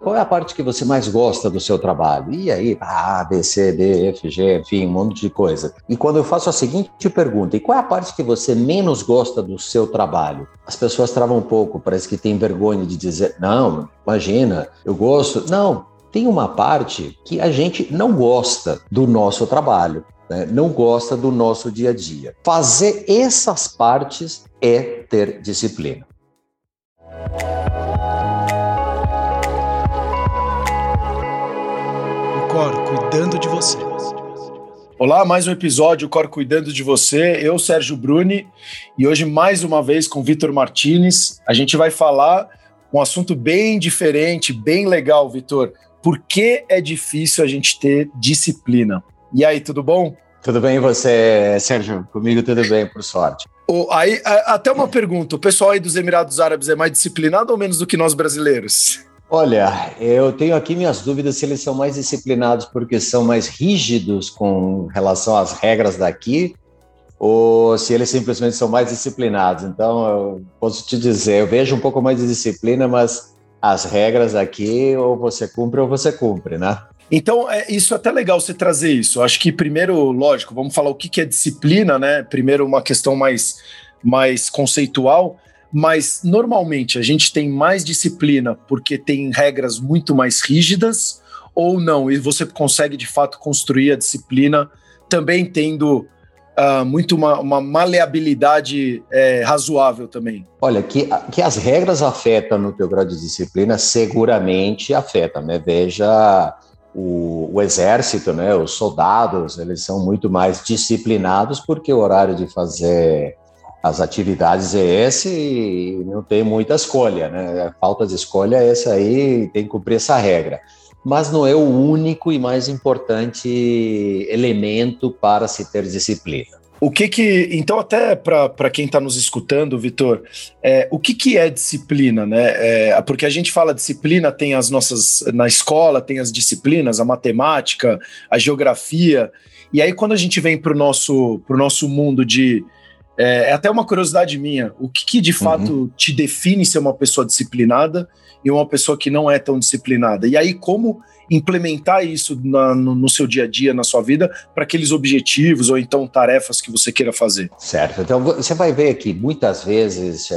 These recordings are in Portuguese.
qual é a parte que você mais gosta do seu trabalho? E aí, A, B, C, D, F, G, enfim, um monte de coisa. E quando eu faço a seguinte pergunta, e qual é a parte que você menos gosta do seu trabalho? As pessoas travam um pouco, parece que tem vergonha de dizer, não, imagina, eu gosto. Não, tem uma parte que a gente não gosta do nosso trabalho. Né? não gosta do nosso dia a dia. Fazer essas partes é ter disciplina. Cuidando de você. Olá, mais um episódio Cor cuidando de você. Eu, Sérgio Bruni, e hoje mais uma vez com Vitor Martinez. A gente vai falar um assunto bem diferente, bem legal, Vitor. Por que é difícil a gente ter disciplina? E aí, tudo bom? Tudo bem e você, Sérgio? Comigo tudo bem, por sorte. Oh, aí, até uma pergunta: o pessoal aí dos Emirados Árabes é mais disciplinado ou menos do que nós brasileiros? Olha, eu tenho aqui minhas dúvidas se eles são mais disciplinados porque são mais rígidos com relação às regras daqui ou se eles simplesmente são mais disciplinados. Então, eu posso te dizer, eu vejo um pouco mais de disciplina, mas as regras aqui ou você cumpre ou você cumpre, né? Então, é, isso é até legal você trazer isso. Acho que primeiro, lógico, vamos falar o que, que é disciplina, né? Primeiro, uma questão mais, mais conceitual mas normalmente a gente tem mais disciplina porque tem regras muito mais rígidas ou não? E você consegue de fato construir a disciplina também tendo uh, muito uma, uma maleabilidade é, razoável também? Olha, que, que as regras afetam no teu grau de disciplina, seguramente afetam, né? Veja o, o, exército, né? Os soldados, eles são muito mais disciplinados porque o horário de fazer as atividades é esse e não tem muita escolha, né? A falta de escolha é essa aí, tem que cumprir essa regra. Mas não é o único e mais importante elemento para se ter disciplina. O que que, então até para quem está nos escutando, Vitor, é, o que que é disciplina, né? É, porque a gente fala disciplina, tem as nossas, na escola tem as disciplinas, a matemática, a geografia, e aí quando a gente vem para o nosso, nosso mundo de é, é, até uma curiosidade minha. O que, que de uhum. fato uhum. te define ser uma pessoa disciplinada e uma pessoa que não é tão disciplinada? E aí, como implementar isso na, no, no, seu dia a dia, na sua vida, para aqueles objetivos ou então tarefas que você queira fazer? Certo. Então, você vai ver que muitas vezes,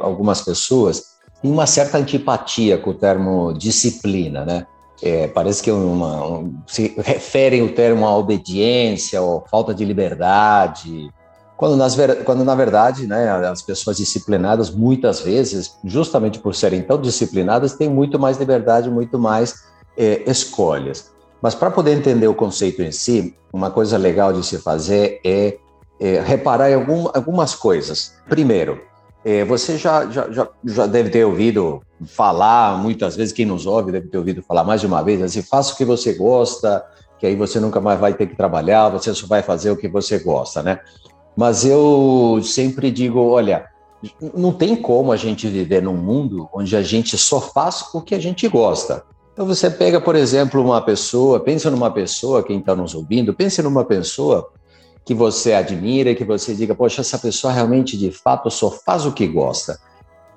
algumas pessoas têm uma certa antipatia com o termo disciplina, né? É, parece que é uma, um, se referem o termo à obediência ou falta de liberdade, quando, nas, quando na verdade, né, as pessoas disciplinadas, muitas vezes, justamente por serem tão disciplinadas, têm muito mais liberdade, muito mais é, escolhas. Mas para poder entender o conceito em si, uma coisa legal de se fazer é, é reparar em algum, algumas coisas. Primeiro, é, você já, já, já, já, deve ter ouvido falar, muitas vezes, quem nos ouve deve ter ouvido falar mais de uma vez, assim, faça o que você gosta, que aí você nunca mais vai ter que trabalhar, você só vai fazer o que você gosta, né? Mas eu sempre digo, olha, não tem como a gente viver num mundo onde a gente só faz o que a gente gosta. Então você pega, por exemplo, uma pessoa, pensa numa pessoa, quem está nos ouvindo, pense numa pessoa que você admira, que você diga, poxa, essa pessoa realmente, de fato, só faz o que gosta.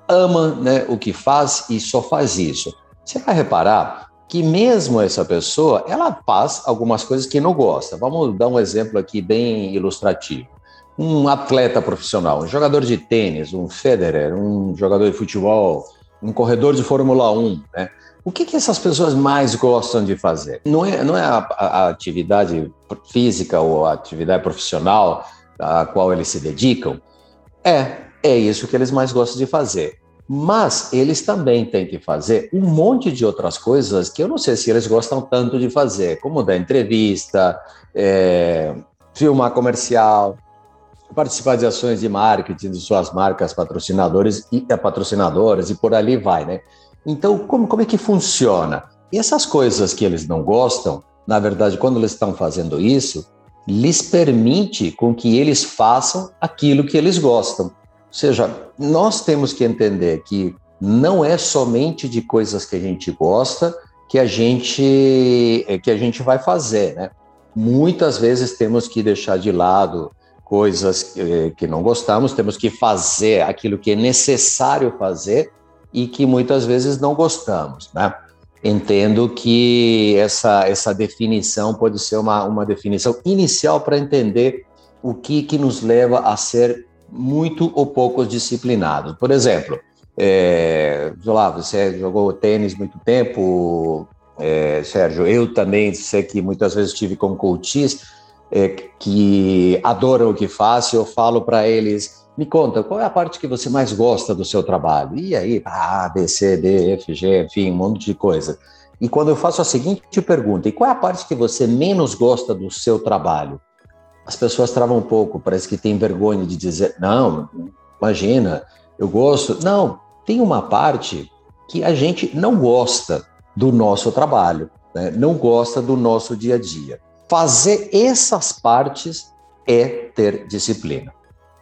Ama né, o que faz e só faz isso. Você vai reparar que mesmo essa pessoa, ela faz algumas coisas que não gosta. Vamos dar um exemplo aqui bem ilustrativo um atleta profissional, um jogador de tênis, um Federer, um jogador de futebol, um corredor de Fórmula 1, né? O que, que essas pessoas mais gostam de fazer? Não é, não é a, a atividade física ou a atividade profissional a qual eles se dedicam? É, é isso que eles mais gostam de fazer. Mas eles também têm que fazer um monte de outras coisas que eu não sei se eles gostam tanto de fazer, como dar entrevista, é, filmar comercial, participar de ações de marketing de suas marcas patrocinadores e eh, patrocinadoras e por ali vai, né? Então, como, como é que funciona? E essas coisas que eles não gostam, na verdade, quando eles estão fazendo isso, lhes permite com que eles façam aquilo que eles gostam. Ou seja, nós temos que entender que não é somente de coisas que a gente gosta que a gente eh, que a gente vai fazer, né? Muitas vezes temos que deixar de lado coisas que, que não gostamos, temos que fazer aquilo que é necessário fazer e que muitas vezes não gostamos, né? entendo que essa, essa definição pode ser uma, uma definição inicial para entender o que, que nos leva a ser muito ou pouco disciplinados. Por exemplo, é, lá, você jogou tênis muito tempo, é, Sérgio, eu também sei que muitas vezes estive com coaches é, que adoram o que faço, eu falo para eles, me conta, qual é a parte que você mais gosta do seu trabalho? E aí, A, B, C, D, F, G, enfim, um monte de coisa. E quando eu faço a seguinte pergunta, e qual é a parte que você menos gosta do seu trabalho? As pessoas travam um pouco, parece que tem vergonha de dizer, não, imagina, eu gosto. Não, tem uma parte que a gente não gosta do nosso trabalho, né? não gosta do nosso dia a dia. Fazer essas partes é ter disciplina.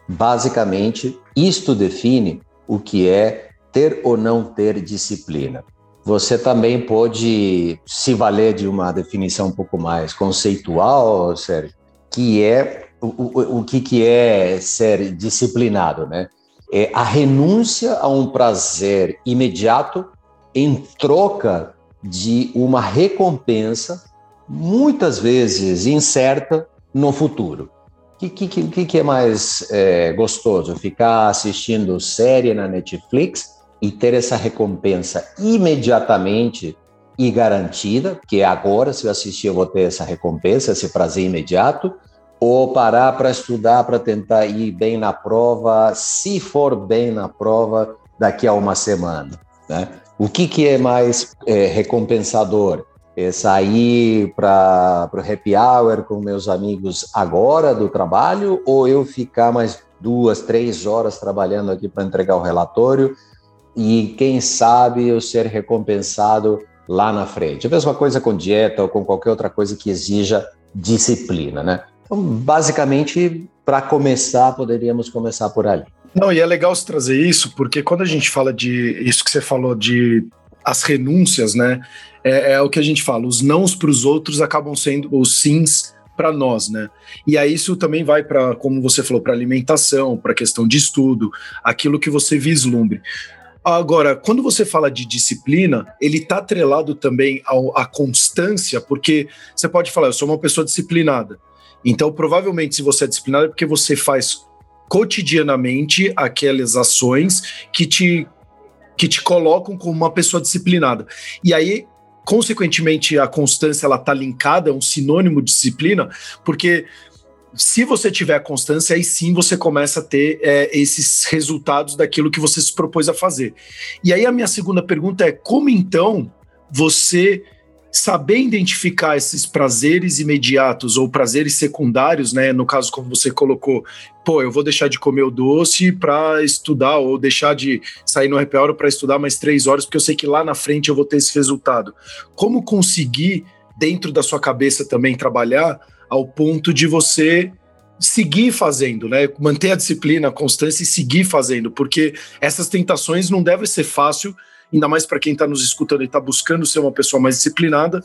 Basicamente, isto define o que é ter ou não ter disciplina. Você também pode se valer de uma definição um pouco mais conceitual, Sérgio, que é o, o, o que, que é ser disciplinado, né? É a renúncia a um prazer imediato em troca de uma recompensa, muitas vezes incerta, no futuro. O que, que, que, é mais é, gostoso? Ficar assistindo série na Netflix e ter essa recompensa imediatamente e garantida, que agora, se eu assistir, eu vou ter essa recompensa, esse prazer imediato, ou parar para estudar, para tentar ir bem na prova, se for bem na prova, daqui a uma semana. Né? O que, que é mais é, recompensador? É sair para o happy hour com meus amigos agora do trabalho ou eu ficar mais duas, três horas trabalhando aqui para entregar o relatório e quem sabe eu ser recompensado lá na frente. A mesma coisa com dieta ou com qualquer outra coisa que exija disciplina, né? Então, basicamente, para começar, poderíamos começar por ali. Não, e é legal você trazer isso, porque quando a gente fala de isso que você falou de as renúncias, né? É, é o que a gente fala, os nãos para os outros acabam sendo os sims para nós, né? E aí isso também vai para, como você falou, para alimentação, para questão de estudo, aquilo que você vislumbre. Agora, quando você fala de disciplina, ele está atrelado também ao, à constância, porque você pode falar, eu sou uma pessoa disciplinada. Então, provavelmente, se você é disciplinado, é porque você faz cotidianamente aquelas ações que te, que te colocam como uma pessoa disciplinada. E aí, consequentemente, a constância ela está linkada, é um sinônimo de disciplina, porque se você tiver constância, aí sim você começa a ter é, esses resultados daquilo que você se propôs a fazer. E aí a minha segunda pergunta é: como então você saber identificar esses prazeres imediatos ou prazeres secundários, né? No caso, como você colocou, pô, eu vou deixar de comer o doce para estudar ou deixar de sair no happy para estudar mais três horas, porque eu sei que lá na frente eu vou ter esse resultado. Como conseguir, dentro da sua cabeça também, trabalhar ao ponto de você seguir fazendo, né? Manter a disciplina, a constância e seguir fazendo, porque essas tentações não devem ser fácil ainda mais para quem está nos escutando e está buscando ser uma pessoa mais disciplinada,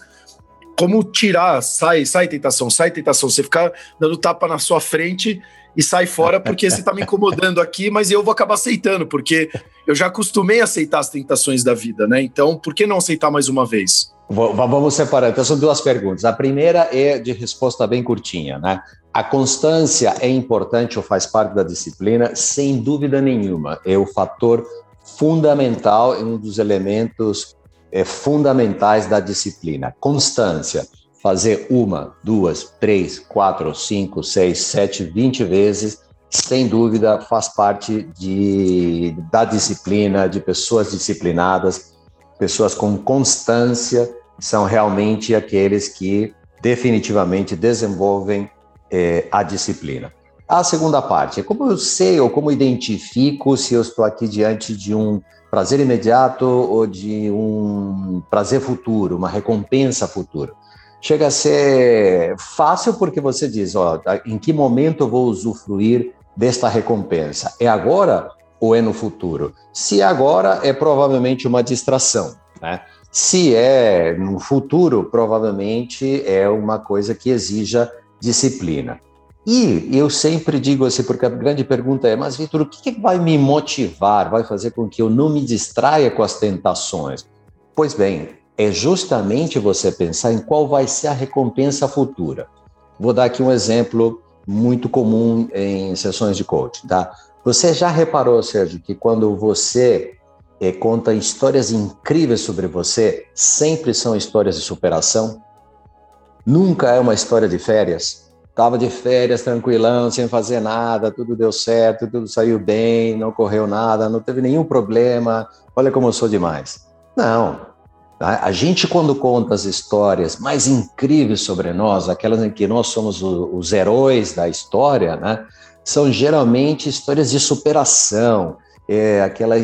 como tirar, sai, sai tentação, sai tentação, você ficar dando tapa na sua frente e sai fora porque você está me incomodando aqui, mas eu vou acabar aceitando, porque eu já acostumei a aceitar as tentações da vida, né? Então, por que não aceitar mais uma vez? Vamos separar. Então, são duas perguntas. A primeira é de resposta bem curtinha, né? A constância é importante ou faz parte da disciplina? Sem dúvida nenhuma. É o fator fundamental, é um dos elementos é, fundamentais da disciplina. Constância. Fazer uma, duas, três, quatro, cinco, seis, sete, vinte vezes, sem dúvida, faz parte de, da disciplina, de pessoas disciplinadas, pessoas com constância, são realmente aqueles que definitivamente desenvolvem é, a disciplina. A segunda parte é como eu sei ou como identifico se eu estou aqui diante de um prazer imediato ou de um prazer futuro, uma recompensa futura. Chega a ser fácil porque você diz, ó, em que momento eu vou usufruir desta recompensa? É agora ou é no futuro? Se é agora, é provavelmente uma distração, né? Se é no futuro, provavelmente é uma coisa que exija disciplina. E eu sempre digo assim, porque a grande pergunta é: mas Vitor, o que vai me motivar, vai fazer com que eu não me distraia com as tentações? Pois bem, é justamente você pensar em qual vai ser a recompensa futura. Vou dar aqui um exemplo muito comum em sessões de coaching, tá? Você já reparou, Sérgio, que quando você é, conta histórias incríveis sobre você, sempre são histórias de superação? Nunca é uma história de férias? Tava de férias, tranquilão, sem fazer nada, tudo deu certo, tudo saiu bem, não ocorreu nada, não teve nenhum problema, olha como eu sou demais. Não, a gente, quando conta as histórias mais incríveis sobre nós, aquelas em que nós somos os heróis da história, né, são geralmente histórias de superação. É, aquela,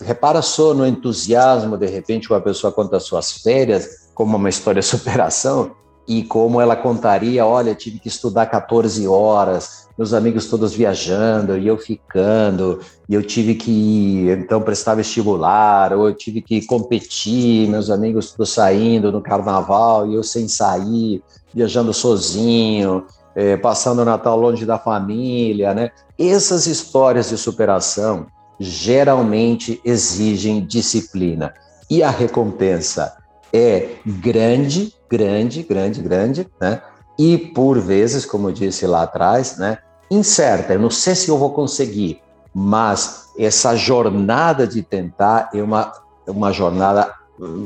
repara só no entusiasmo, de repente, uma pessoa conta as suas férias como uma história de superação, e como ela contaria: olha, tive que estudar 14 horas, meus amigos todos viajando e eu ficando, e eu tive que então prestar vestibular, ou eu tive que competir, meus amigos todos saindo no carnaval e eu sem sair, viajando sozinho, é, passando o Natal longe da família, né? Essas histórias de superação geralmente exigem disciplina e a recompensa é grande, grande, grande, grande, né? E por vezes, como eu disse lá atrás, né? Incerta. Eu não sei se eu vou conseguir, mas essa jornada de tentar é uma, uma jornada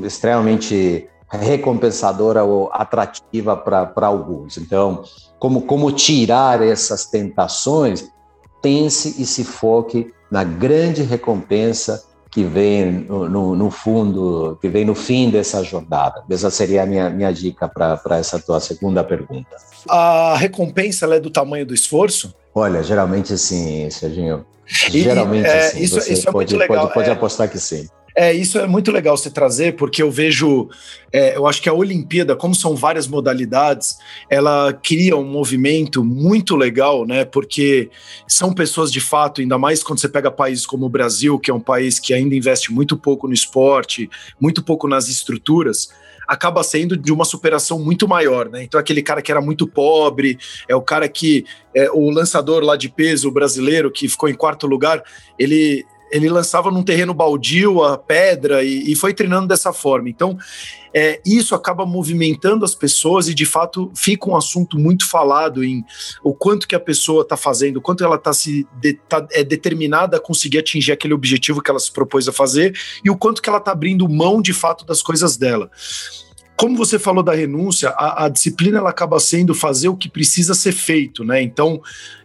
extremamente recompensadora ou atrativa para alguns. Então, como, como tirar essas tentações? Pense e se foque na grande recompensa que vem no, no, no, fundo, que vem no fim dessa jornada. Essa seria a minha, minha dica para essa tua segunda pergunta. A recompensa é do tamanho do esforço? Olha, geralmente sim, Serginho. Geralmente é, sim. Isso, isso é pode, muito legal. Pode, pode é, apostar que sim. É, isso é muito legal você trazer, porque eu vejo, é, eu acho que a Olimpíada, como são várias modalidades, ela cria um movimento muito legal, né? Porque são pessoas de fato, ainda mais quando você pega países como o Brasil, que é um país que ainda investe muito pouco no esporte, muito pouco nas estruturas acaba sendo de uma superação muito maior, né? Então aquele cara que era muito pobre, é o cara que é, o lançador lá de peso brasileiro que ficou em quarto lugar, ele ele lançava num terreno baldio a pedra e, e foi treinando dessa forma. Então, é, isso acaba movimentando as pessoas e, de fato, fica um assunto muito falado em o quanto que a pessoa está fazendo, o quanto ela está se de, tá, é determinada a conseguir atingir aquele objetivo que ela se propôs a fazer e o quanto que ela está abrindo mão, de fato, das coisas dela como você falou da renúncia, a, a, disciplina ela acaba sendo fazer o que precisa ser feito, né? Então,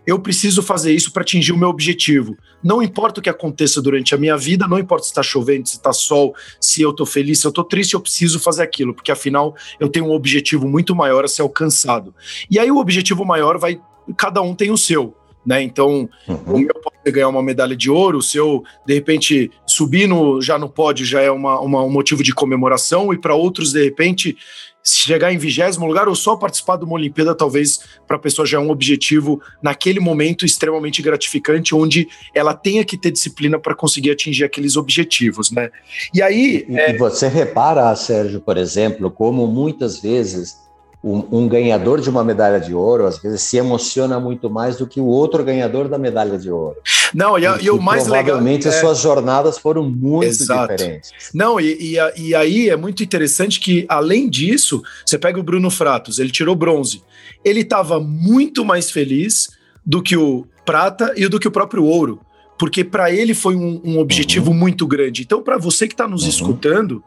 eu preciso fazer isso para atingir o meu objetivo. Não importa o que aconteça durante a minha vida, não importa se está chovendo, se está sol, se eu estou feliz, se eu estou triste, eu preciso fazer aquilo, porque afinal eu tenho um objetivo muito maior a ser alcançado. E aí o objetivo maior vai, cada um tem o seu. Né? Então, uhum. o meu ganhar uma medalha de ouro, se eu, de repente, subir no, já no pódio já é uma, uma um motivo de comemoração, e para outros, de repente, chegar em vigésimo lugar ou só participar de uma Olimpíada, talvez para a pessoa já é um objetivo naquele momento extremamente gratificante, onde ela tenha que ter disciplina para conseguir atingir aqueles objetivos, né? E aí. E, é... e você repara, Sérgio, por exemplo, como muitas vezes um, um, ganhador de uma medalha de ouro, às vezes, se emociona muito mais do que o outro ganhador da medalha de ouro. Não, e, e, e o mais legal. Provavelmente é... suas jornadas foram muito Exato. diferentes. Não, e, e, aí é muito interessante que, além disso, você pega o Bruno Fratos, ele tirou bronze. Ele estava muito mais feliz do que o prata e do que o próprio ouro porque para ele foi um, um objetivo uhum. muito grande. Então, para você que está nos uhum. escutando,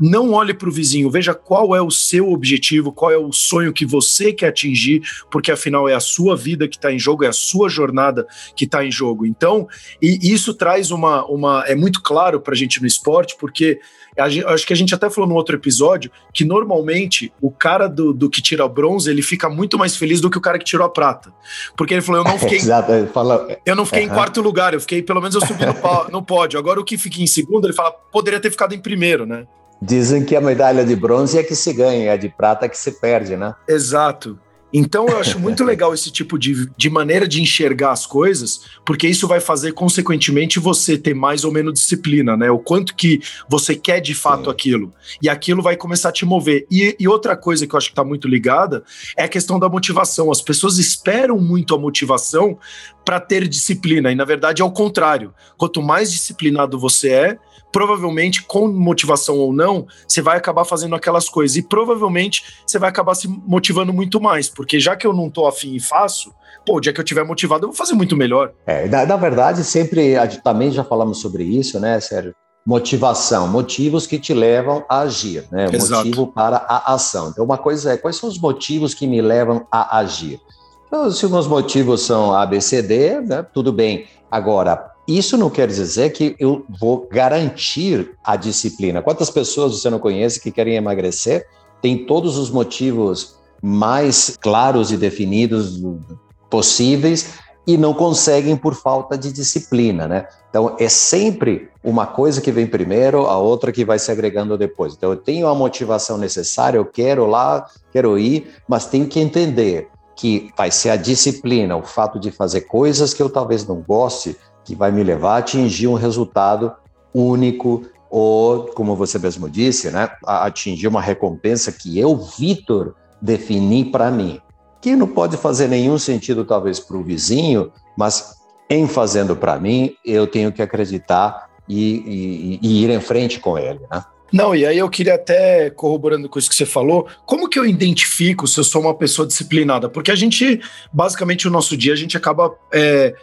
não olhe para o vizinho, veja qual é o seu objetivo, qual é o sonho que você quer atingir, porque afinal é a sua vida que está em jogo, é a sua jornada que está em jogo. Então, e isso traz uma, uma é muito claro para a gente no esporte, porque acho que a gente até falou no outro episódio que normalmente o cara do, do que tira bronze ele fica muito mais feliz do que o cara que tirou a prata. Porque ele falou: eu não fiquei. Exato, fala, eu não fiquei uhum. em quarto lugar, eu fiquei, pelo menos eu subi no, no pódio. Agora o que fica em segundo, ele fala, poderia ter ficado em primeiro, né? Dizem que a medalha de bronze é que se ganha, a de prata é que se perde, né? Exato. Então eu acho muito legal esse tipo de, de maneira de enxergar as coisas, porque isso vai fazer, consequentemente, você ter mais ou menos disciplina, né? O quanto que você quer de fato Sim. aquilo. E aquilo vai começar a te mover. E, e outra coisa que eu acho que está muito ligada é a questão da motivação. As pessoas esperam muito a motivação para ter disciplina. E na verdade é o contrário. Quanto mais disciplinado você é, provavelmente com motivação ou não, você vai acabar fazendo aquelas coisas. E provavelmente você vai acabar se motivando muito mais, porque já que eu não tô afim e faço, pô, o dia que eu tiver motivado, eu vou fazer muito melhor. É, na, na verdade, sempre, também já falamos sobre isso, né, Sérgio? Motivação, motivos que te levam a agir, né? Exato. Motivo para a ação. Então, uma coisa é, quais são os motivos que me levam a agir? Então, se os motivos são A, B, C, D, né, tudo bem. Agora, isso não quer dizer que eu vou garantir a disciplina. Quantas pessoas você não conhece que querem emagrecer? Tem todos os motivos mais claros e definidos possíveis e não conseguem por falta de disciplina, né? Então é sempre uma coisa que vem primeiro, a outra que vai se agregando depois. Então eu tenho a motivação necessária, eu quero lá, quero ir, mas tenho que entender que vai ser a disciplina, o fato de fazer coisas que eu talvez não goste, que vai me levar a atingir um resultado único ou, como você mesmo disse, né, atingir uma recompensa que eu, Vitor, defini para mim. Que não pode fazer nenhum sentido, talvez, para o vizinho, mas em fazendo para mim, eu tenho que acreditar e, e, e ir em frente com ele. Né? Não, e aí eu queria até, corroborando com isso que você falou, como que eu identifico se eu sou uma pessoa disciplinada? Porque a gente, basicamente, o nosso dia, a gente acaba é,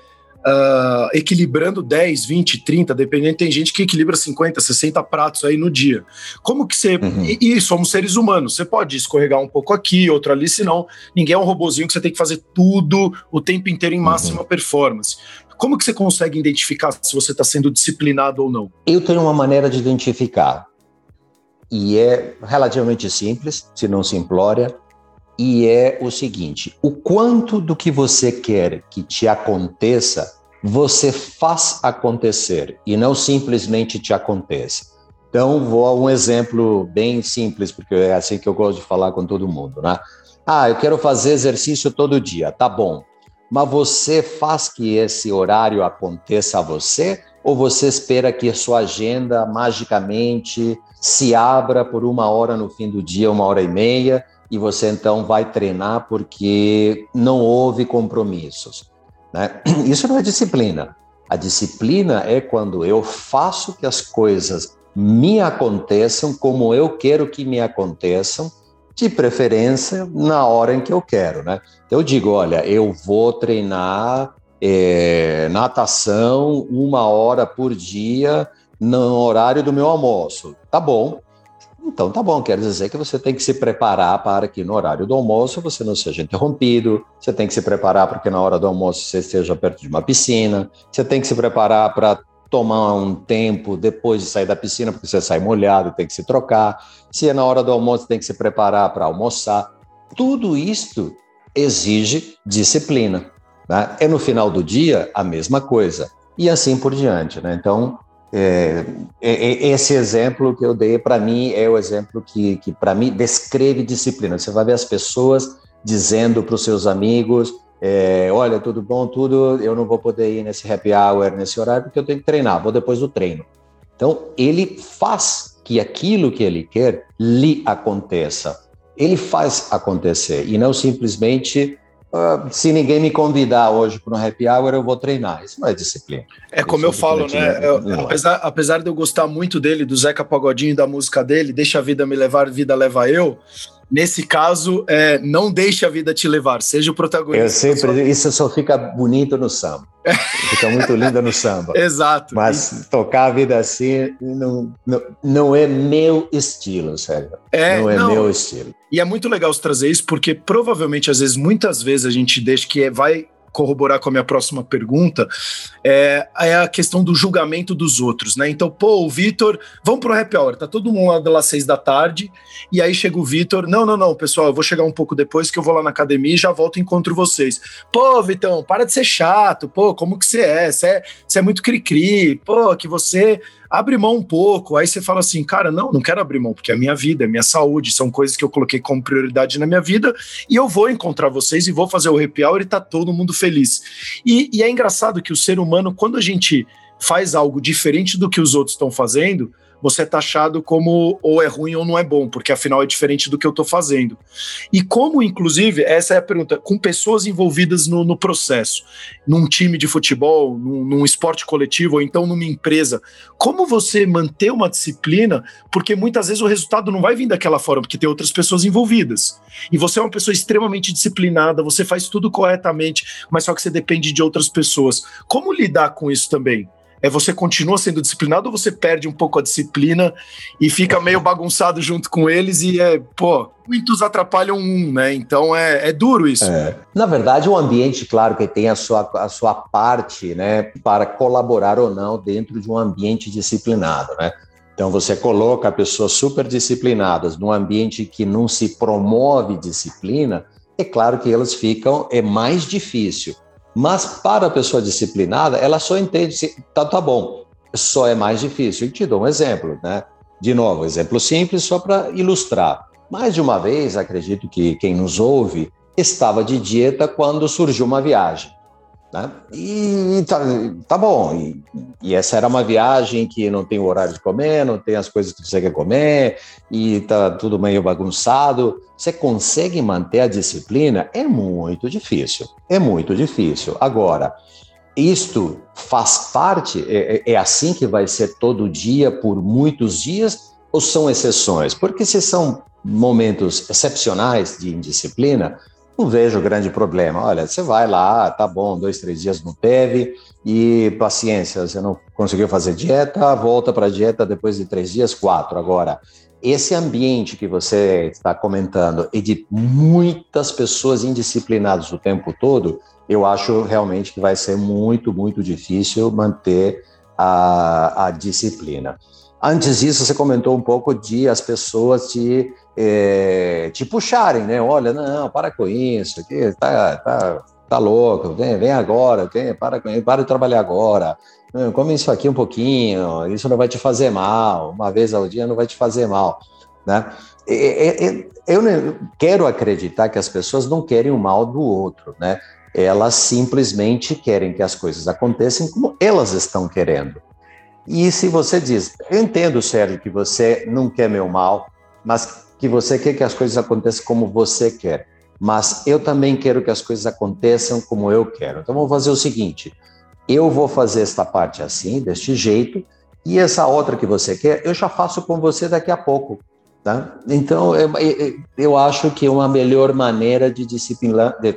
uh, equilibrando 10, 20, 30, dependendo, tem gente que equilibra 50, 60 pratos aí no dia. Como que você. Uhum. E, e, somos seres humanos, você pode escorregar um pouco aqui, outro ali, senão ninguém é um robozinho que você tem que fazer tudo o tempo inteiro em máxima uhum. performance. Como que você consegue identificar se você está sendo disciplinado ou não? Eu tenho uma maneira de identificar e é relativamente simples, se não simplória, e é o seguinte: o quanto do que você quer que te aconteça, você faz acontecer e não simplesmente te acontece. Então, vou a um exemplo bem simples, porque é assim que eu gosto de falar com todo mundo, né? Ah, eu quero fazer exercício todo dia, tá bom. Mas você faz que esse horário aconteça a você ou você espera que a sua agenda magicamente se abra por uma hora no fim do dia, uma hora e meia, e você então vai treinar porque não houve compromissos. Né? Isso não é disciplina. A disciplina é quando eu faço que as coisas me aconteçam como eu quero que me aconteçam, de preferência na hora em que eu quero, né? Eu digo, olha, eu vou treinar é, natação uma hora por dia no horário do meu almoço. Tá bom. Então tá bom, quer dizer que você tem que se preparar para que no horário do almoço você não seja interrompido, você tem que se preparar para que na hora do almoço você esteja perto de uma piscina, você tem que se preparar para tomar um tempo depois de sair da piscina, porque você sai molhado, tem que se trocar. Se é na hora do almoço, tem que se preparar para almoçar. Tudo isto exige disciplina. Né? É no final do dia a mesma coisa. E assim por diante. Né? Então, é, é, é esse exemplo que eu dei para mim é o exemplo que, que para mim descreve disciplina. Você vai ver as pessoas dizendo para os seus amigos: é, olha, tudo bom, tudo, eu não vou poder ir nesse happy hour nesse horário porque eu tenho que treinar, vou depois do treino. Então, ele faz que aquilo que ele quer lhe aconteça. Ele faz acontecer e não simplesmente Uh, se ninguém me convidar hoje para um happy hour, eu vou treinar. Isso não é disciplina. É como eu falo, né? Eu, é. apesar, apesar de eu gostar muito dele, do Zeca Pagodinho, da música dele, Deixa a vida me levar, vida leva eu. Nesse caso, é, não deixe a vida te levar, seja o protagonista. Eu sempre, isso só fica bonito no samba. fica muito lindo no samba. Exato. Mas e... tocar a vida assim não, não, não é meu estilo, sério. É, não é não. meu estilo. E é muito legal trazer isso, porque provavelmente, às vezes, muitas vezes a gente deixa que é, vai corroborar com a minha próxima pergunta, é, é, a questão do julgamento dos outros, né? Então, pô, o Vitor, vamos pro happy hour, tá todo mundo lá das seis da tarde, e aí chega o Vitor, não, não, não, pessoal, eu vou chegar um pouco depois que eu vou lá na academia e já volto e encontro vocês. Pô, Vitão, para de ser chato, pô, como que você é? Você é, é muito cri-cri, pô, que você abre mão um pouco. Aí você fala assim, cara, não, não quero abrir mão, porque é minha vida, é minha saúde, são coisas que eu coloquei como prioridade na minha vida e eu vou encontrar vocês e vou fazer o happy hour e tá todo mundo feliz. E, e é engraçado que o ser humano, quando a gente faz algo diferente do que os outros estão fazendo, você é taxado como ou é ruim ou não é bom, porque afinal é diferente do que eu estou fazendo. E como, inclusive, essa é a pergunta, com pessoas envolvidas no, no processo, num time de futebol, num, num esporte coletivo, ou então numa empresa, como você manter uma disciplina, porque muitas vezes o resultado não vai vir daquela forma, porque tem outras pessoas envolvidas. E você é uma pessoa extremamente disciplinada, você faz tudo corretamente, mas só que você depende de outras pessoas. Como lidar com isso também? É você continua sendo disciplinado ou você perde um pouco a disciplina e fica meio bagunçado junto com eles e é, pô, muitos atrapalham um, né? Então é, é duro isso. É. Na verdade, o ambiente, claro que tem a sua, a sua parte, né, para colaborar ou não dentro de um ambiente disciplinado, né? Então você coloca pessoas super disciplinadas num ambiente que não se promove disciplina, é claro que elas ficam é mais difícil. Mas para a pessoa disciplinada, ela só entende se tá, tá bom, só é mais difícil. E te dou um exemplo, né? De novo, exemplo simples só para ilustrar. Mais de uma vez, acredito que quem nos ouve estava de dieta quando surgiu uma viagem. Né? E tá, tá bom. E, e, essa era uma viagem que não tem o horário de comer, não tem as coisas que você quer comer, e tá tudo meio bagunçado. Você consegue manter a disciplina? É muito difícil. É muito difícil. Agora, isto faz parte, é, é, é assim que vai ser todo dia, por muitos dias, ou são exceções? Porque se são momentos excepcionais de indisciplina, não vejo grande problema. Olha, você vai lá, tá bom, dois, três dias não teve, e paciência, você não conseguiu fazer dieta, volta para a dieta depois de três dias, quatro. Agora, esse ambiente que você está comentando e de muitas pessoas indisciplinadas o tempo todo, eu acho realmente que vai ser muito, muito difícil manter a, a disciplina. Antes disso, você comentou um pouco de as pessoas te, é, te puxarem, né? Olha, não, para com isso, que tá, tá, tá louco, vem, vem agora, vem, para, para de trabalhar agora, come isso aqui um pouquinho, isso não vai te fazer mal, uma vez ao dia não vai te fazer mal, né? Eu quero acreditar que as pessoas não querem o mal do outro, né? Elas simplesmente querem que as coisas aconteçam como elas estão querendo. E se você diz, eu entendo, Sérgio, que você não quer meu mal, mas que você quer que as coisas aconteçam como você quer, mas eu também quero que as coisas aconteçam como eu quero. Então vamos fazer o seguinte: eu vou fazer esta parte assim, deste jeito, e essa outra que você quer, eu já faço com você daqui a pouco. Tá? Então, eu, eu acho que uma melhor maneira de disciplinar, de,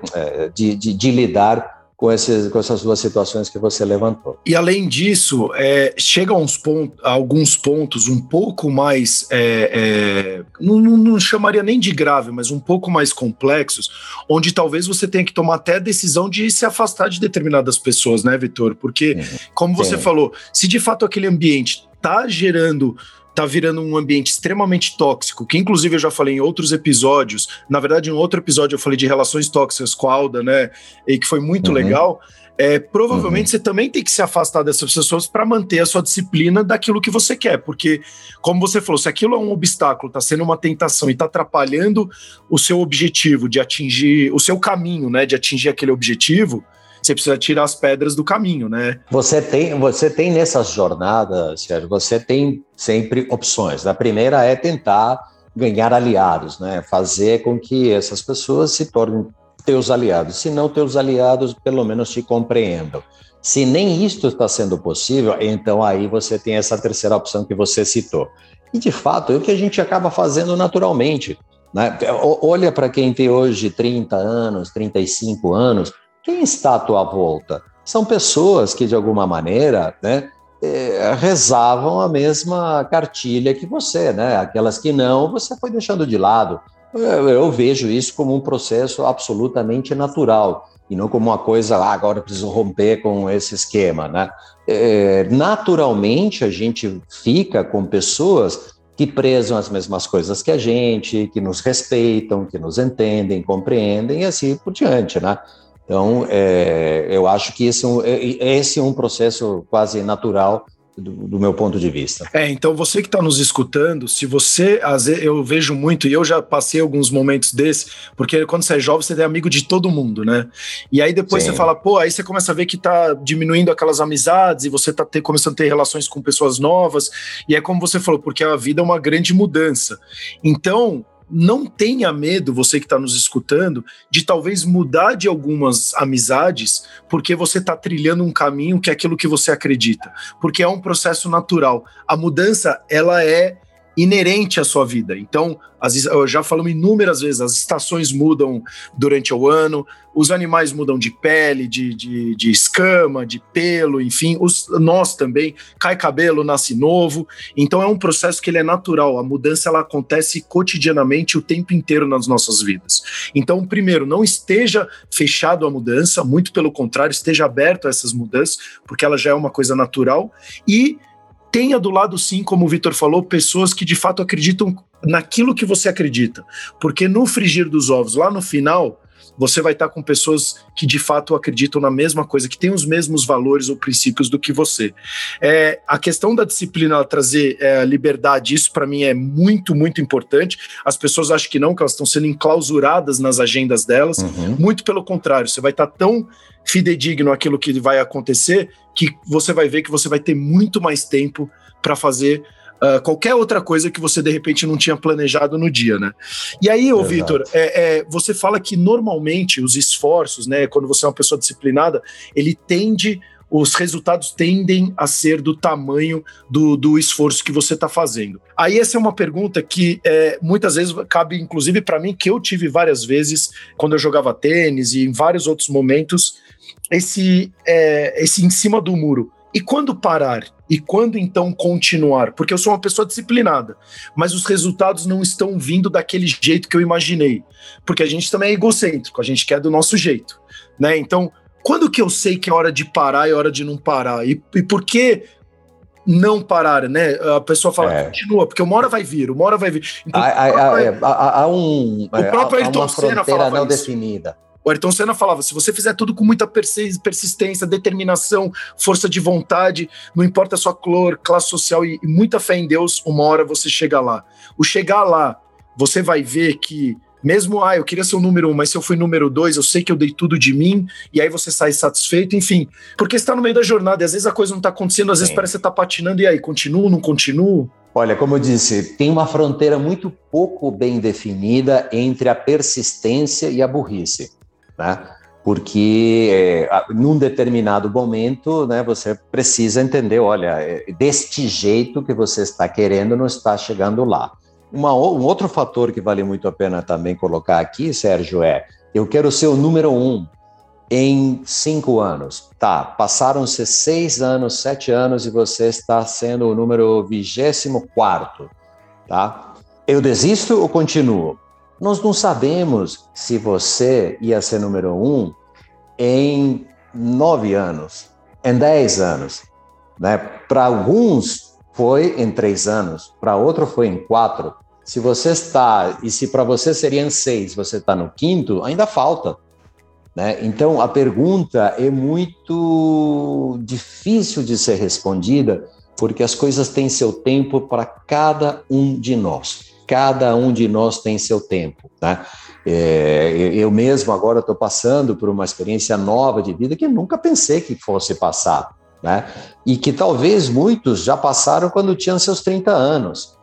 de, de, de lidar com, esses, com essas duas situações que você levantou. E além disso, é, chega a, uns a alguns pontos um pouco mais, é, é, não, não, chamaria nem de grave, mas um pouco mais complexos, onde talvez você tenha que tomar até a decisão de se afastar de determinadas pessoas, né, Vitor? Porque, uhum. como você Sim. falou, se de fato aquele ambiente está gerando tá virando um ambiente extremamente tóxico, que inclusive eu já falei em outros episódios. Na verdade, em outro episódio eu falei de relações tóxicas com a Alda, né? E que foi muito uhum. legal. É, provavelmente uhum. você também tem que se afastar dessas pessoas para manter a sua disciplina daquilo que você quer, porque, como você falou, se aquilo é um obstáculo, está sendo uma tentação e está atrapalhando o seu objetivo de atingir, o seu caminho, né, de atingir aquele objetivo, você precisa tirar as pedras do caminho, né? Você tem, você tem nessas jornadas, Sérgio, você tem sempre opções. A primeira é tentar ganhar aliados, né? Fazer com que essas pessoas se tornem teus aliados. Se não teus aliados, pelo menos te compreendam. Se nem isto está sendo possível, então aí você tem essa terceira opção que você citou. E de fato, é o que a gente acaba fazendo naturalmente. Né? Olha para quem tem hoje 30 anos, 35 anos, quem está à tua volta? São pessoas que, de alguma maneira, né, é, rezavam a mesma cartilha que você, né? Aquelas que não, você foi deixando de lado. Eu, eu vejo isso como um processo absolutamente natural e não como uma coisa, ah, agora preciso romper com esse esquema, né? É, naturalmente, a gente fica com pessoas que prezam as mesmas coisas que a gente, que nos respeitam, que nos entendem, compreendem e assim por diante, né? Então, é, eu acho que esse, é, é, esse é um processo quase natural do, do, meu ponto de vista. É, então você que está nos escutando, se você, eu vejo muito, e eu já passei alguns momentos desses, porque quando você é jovem, você é amigo de todo mundo, né? E aí depois Sim. você fala, pô, aí você começa a ver que tá diminuindo aquelas amizades, e você tá ter, começando a ter relações com pessoas novas, e é como você falou, porque a vida é uma grande mudança. Então, não tenha medo, você que está nos escutando, de talvez mudar de algumas amizades, porque você está trilhando um caminho que é aquilo que você acredita, porque é um processo natural. A mudança, ela é inerente à sua vida. Então, as, já falamos inúmeras vezes, as estações mudam durante o ano, os animais mudam de pele, de, de, de escama, de pelo, enfim, os, nós também, cai cabelo, nasce novo. Então é um processo que ele é natural, a mudança ela acontece cotidianamente o tempo inteiro nas nossas vidas. Então, primeiro, não esteja fechado à mudança, muito pelo contrário, esteja aberto a essas mudanças, porque ela já é uma coisa natural, e tenha do lado, sim, como o Vitor falou, pessoas que de fato acreditam naquilo que você acredita. Porque no frigir dos ovos, lá no final, você vai estar com pessoas que de fato acreditam na mesma coisa, que têm os mesmos valores ou princípios do que você. É, a questão da disciplina trazer é, liberdade, isso para mim é muito, muito importante. As pessoas acham que não, que elas estão sendo enclausuradas nas agendas delas. Uhum. Muito pelo contrário, você vai estar tão fidedigno aquilo que vai acontecer, que você vai ver que você vai ter muito mais tempo para fazer uh, qualquer outra coisa que você de repente não tinha planejado no dia, né? E aí, ô Vitor, é, é, você fala que normalmente os esforços, né, quando você é uma pessoa disciplinada, ele tende os resultados tendem a ser do tamanho do, do esforço que você está fazendo. Aí essa é uma pergunta que é, muitas vezes cabe, inclusive para mim, que eu tive várias vezes quando eu jogava tênis e em vários outros momentos, esse, é, esse em cima do muro. E quando parar? E quando então continuar? Porque eu sou uma pessoa disciplinada, mas os resultados não estão vindo daquele jeito que eu imaginei. Porque a gente também é egocêntrico, a gente quer do nosso jeito. Né? Então, quando que eu sei que é hora de parar e é hora de não parar? E, e por que não parar, né? A pessoa fala, é. continua, porque uma hora vai vir, uma hora vai vir. Então, há, há, é, há, há, um, o próprio há, uma fronteira não isso. definida. O Ayrton Senna falava: se você fizer tudo com muita persistência, determinação, força de vontade, não importa a sua cor, classe social e, e muita fé em Deus, uma hora você chega lá. O chegar lá, você vai ver que mesmo, ah, eu queria ser o número um, mas se eu fui número dois, eu sei que eu dei tudo de mim, e aí você sai satisfeito, enfim. Porque está no meio da jornada, e às vezes a coisa não está acontecendo, às Sim. vezes parece que você está patinando, e aí, continuo, não continuo? Olha, como eu disse, tem uma fronteira muito pouco bem definida entre a persistência e a burrice né? Porque é, num determinado momento, né, você precisa entender, olha, é, deste jeito que você está querendo, não está chegando lá. Uma, um outro fator que vale muito a pena também colocar aqui, Sérgio, é eu quero ser o número um em cinco anos. Tá, passaram-se seis anos, sete anos e você está sendo o número vigésimo quarto, tá? Eu desisto ou continuo? Nós não sabemos se você ia ser número um em nove anos, em dez anos. Né? Para alguns foi em três anos, para outro foi em quatro. Se você está, e se para você seria em seis, você está no quinto, ainda falta. Né? Então a pergunta é muito difícil de ser respondida, porque as coisas têm seu tempo para cada um de nós cada um de nós tem seu tempo. Tá? É, eu mesmo agora estou passando por uma experiência nova de vida que nunca pensei que fosse passar. Né? E que talvez muitos já passaram quando tinham seus 30 anos.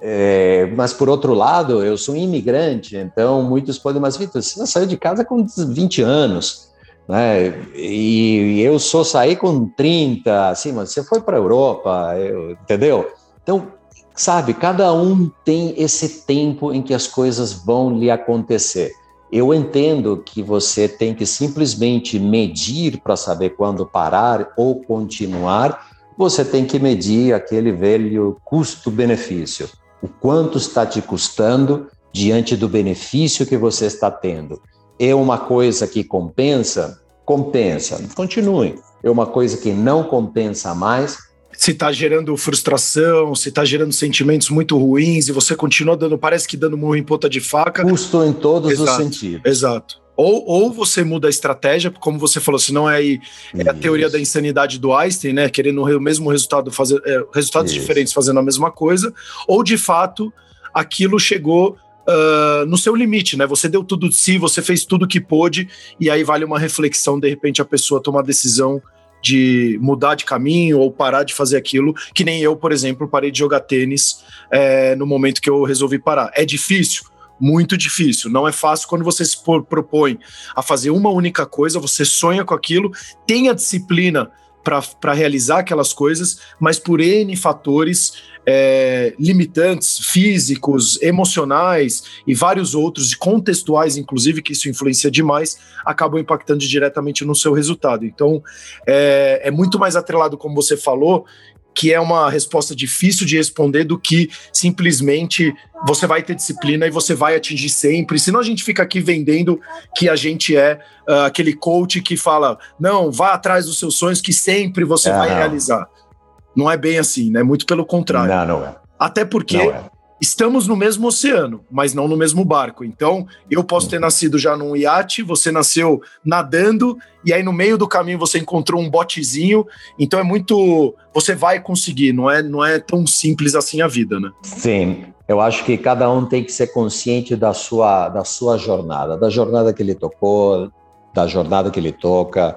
É, mas, por outro lado, eu sou um imigrante, então muitos podem, mas Vitor, você saiu de casa com 20 anos, né? E eu sou sair com 30, assim, mas você foi para a Europa, eu, entendeu? Então, Sabe, cada um tem esse tempo em que as coisas vão lhe acontecer. Eu entendo que você tem que simplesmente medir para saber quando parar ou continuar. Você tem que medir aquele velho custo-benefício. O quanto está te custando diante do benefício que você está tendo. É uma coisa que compensa? Compensa. Continue. É uma coisa que não compensa mais? Se está gerando frustração, se está gerando sentimentos muito ruins e você continua dando, parece que dando murro em ponta de faca. Custo em todos exato, os sentidos. Exato. Ou, ou você muda a estratégia, como você falou, se não é, aí, é a teoria da insanidade do Einstein, né? Querendo o mesmo resultado, fazer é, resultados Isso. diferentes fazendo a mesma coisa, ou de fato aquilo chegou Uh, no seu limite, né? Você deu tudo de si, você fez tudo que pôde, e aí vale uma reflexão, de repente, a pessoa tomar a decisão de mudar de caminho ou parar de fazer aquilo, que nem eu, por exemplo, parei de jogar tênis é, no momento que eu resolvi parar. É difícil? Muito difícil. Não é fácil quando você se propõe a fazer uma única coisa, você sonha com aquilo, tem a disciplina para realizar aquelas coisas, mas por N fatores é, limitantes, físicos, emocionais e vários outros, contextuais, inclusive, que isso influencia demais, acabam impactando diretamente no seu resultado. Então, é, é muito mais atrelado, como você falou, que é uma resposta difícil de responder do que simplesmente você vai ter disciplina e você vai atingir sempre. Senão a gente fica aqui vendendo que a gente é uh, aquele coach que fala: não, vá atrás dos seus sonhos que sempre você vai realizar. Não é bem assim, né? Muito pelo contrário. Não, não é. Até porque é estamos no mesmo oceano, mas não no mesmo barco. Então, eu posso ter nascido já num iate, você nasceu nadando, e aí no meio do caminho você encontrou um botezinho. Então é muito. Você vai conseguir, não é, não é tão simples assim a vida, né? Sim. Eu acho que cada um tem que ser consciente da sua, da sua jornada, da jornada que ele tocou, da jornada que ele toca,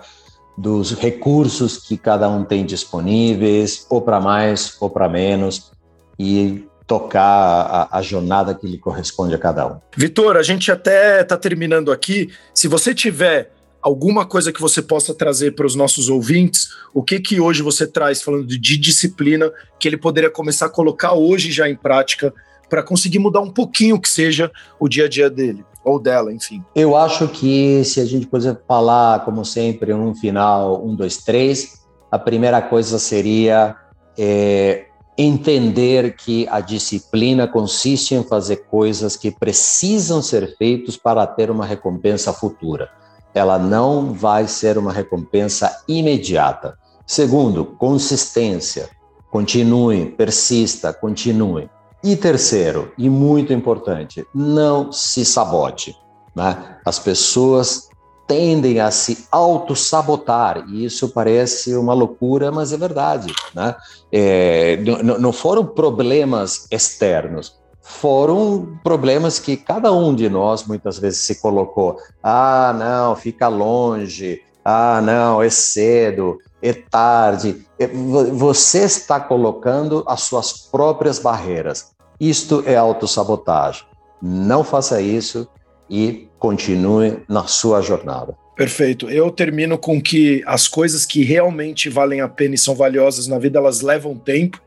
dos recursos que cada um tem disponíveis, ou para mais ou para menos. E tocar a, a, jornada que lhe corresponde a cada um. Vitor, a gente até está terminando aqui. Se você tiver alguma coisa que você possa trazer para os nossos ouvintes, o que que hoje você traz falando de, disciplina que ele poderia começar a colocar hoje já em prática para conseguir mudar um pouquinho que seja o dia a dia dele ou dela, enfim. Eu acho que se a gente puder falar, como sempre, um final, um, dois, três, a primeira coisa seria é, entender que a disciplina consiste em fazer coisas que precisam ser feitas para ter uma recompensa futura. Ela não vai ser uma recompensa imediata. Segundo, consistência. Continue, persista, continue. E terceiro, e muito importante, não se sabote. Né? As pessoas tendem a se auto-sabotar, e isso parece uma loucura, mas é verdade. Né? É, não, foram problemas externos, foram problemas que cada um de nós muitas vezes se colocou. Ah, não, fica longe. Ah, não, é cedo, é tarde. É, você está colocando as suas próprias barreiras. Isto é autossabotagem. Não faça isso e continue na sua jornada. Perfeito. Eu termino com que as coisas que realmente valem a pena e são valiosas na vida, elas levam tempo.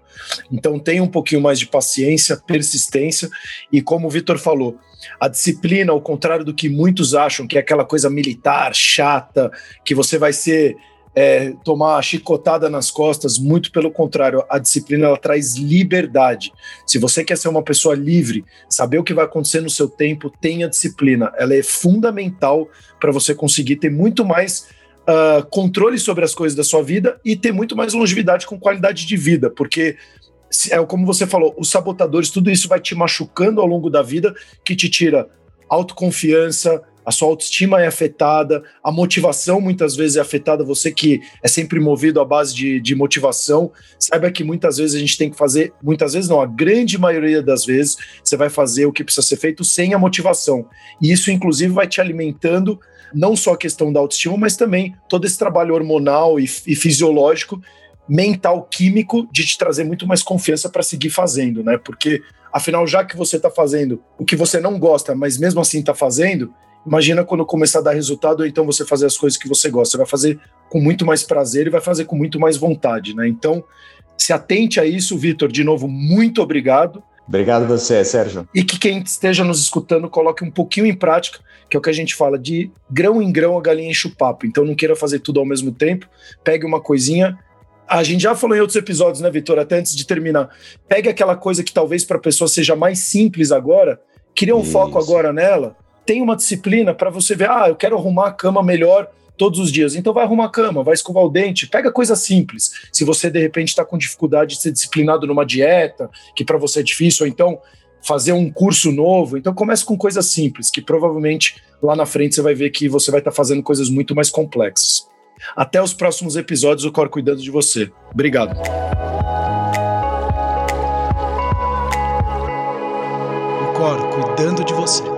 Então tenha um pouquinho mais de paciência, persistência e como o Vitor falou, a disciplina, ao contrário do que muitos acham, que é aquela coisa militar, chata, que você vai ser é, tomar chicotada nas costas, muito pelo contrário, a disciplina ela traz liberdade. Se você quer ser uma pessoa livre, saber o que vai acontecer no seu tempo, tenha disciplina. Ela é fundamental para você conseguir ter muito mais uh, controle sobre as coisas da sua vida e ter muito mais longevidade com qualidade de vida, porque é como você falou, os sabotadores, tudo isso vai te machucando ao longo da vida, que te tira autoconfiança, a sua autoestima é afetada, a motivação muitas vezes é afetada. Você que é sempre movido à base de, de motivação, saiba que muitas vezes a gente tem que fazer, muitas vezes não, a grande maioria das vezes você vai fazer o que precisa ser feito sem a motivação. E isso, inclusive, vai te alimentando não só a questão da autoestima, mas também todo esse trabalho hormonal e, e fisiológico, mental, químico, de te trazer muito mais confiança para seguir fazendo, né? Porque, afinal, já que você está fazendo o que você não gosta, mas mesmo assim está fazendo Imagina quando começar a dar resultado, ou então você fazer as coisas que você gosta. Você vai fazer com muito mais prazer e vai fazer com muito mais vontade, né? Então, se atente a isso, Vitor. De novo, muito obrigado. Obrigado você, Sérgio. E que quem esteja nos escutando coloque um pouquinho em prática, que é o que a gente fala de grão em grão a galinha enche o papo. Então não queira fazer tudo ao mesmo tempo. Pegue uma coisinha. A gente já falou em outros episódios, né, Vitor? Até antes de terminar. Pegue aquela coisa que talvez para a pessoa seja mais simples agora, cria um Isso. foco agora nela tem uma disciplina para você ver, ah, eu quero arrumar a cama melhor todos os dias. Então vai arrumar a cama, vai escovar o dente, pega coisa simples. Se você de repente está com dificuldade de ser disciplinado numa dieta, que para você é difícil, ou então fazer um curso novo, então comece com coisas simples, que provavelmente lá na frente você vai ver que você vai estar tá fazendo coisas muito mais complexas. Até os próximos episódios do Cor Cuidando de Você. Obrigado. O Cor Cuidando de Você.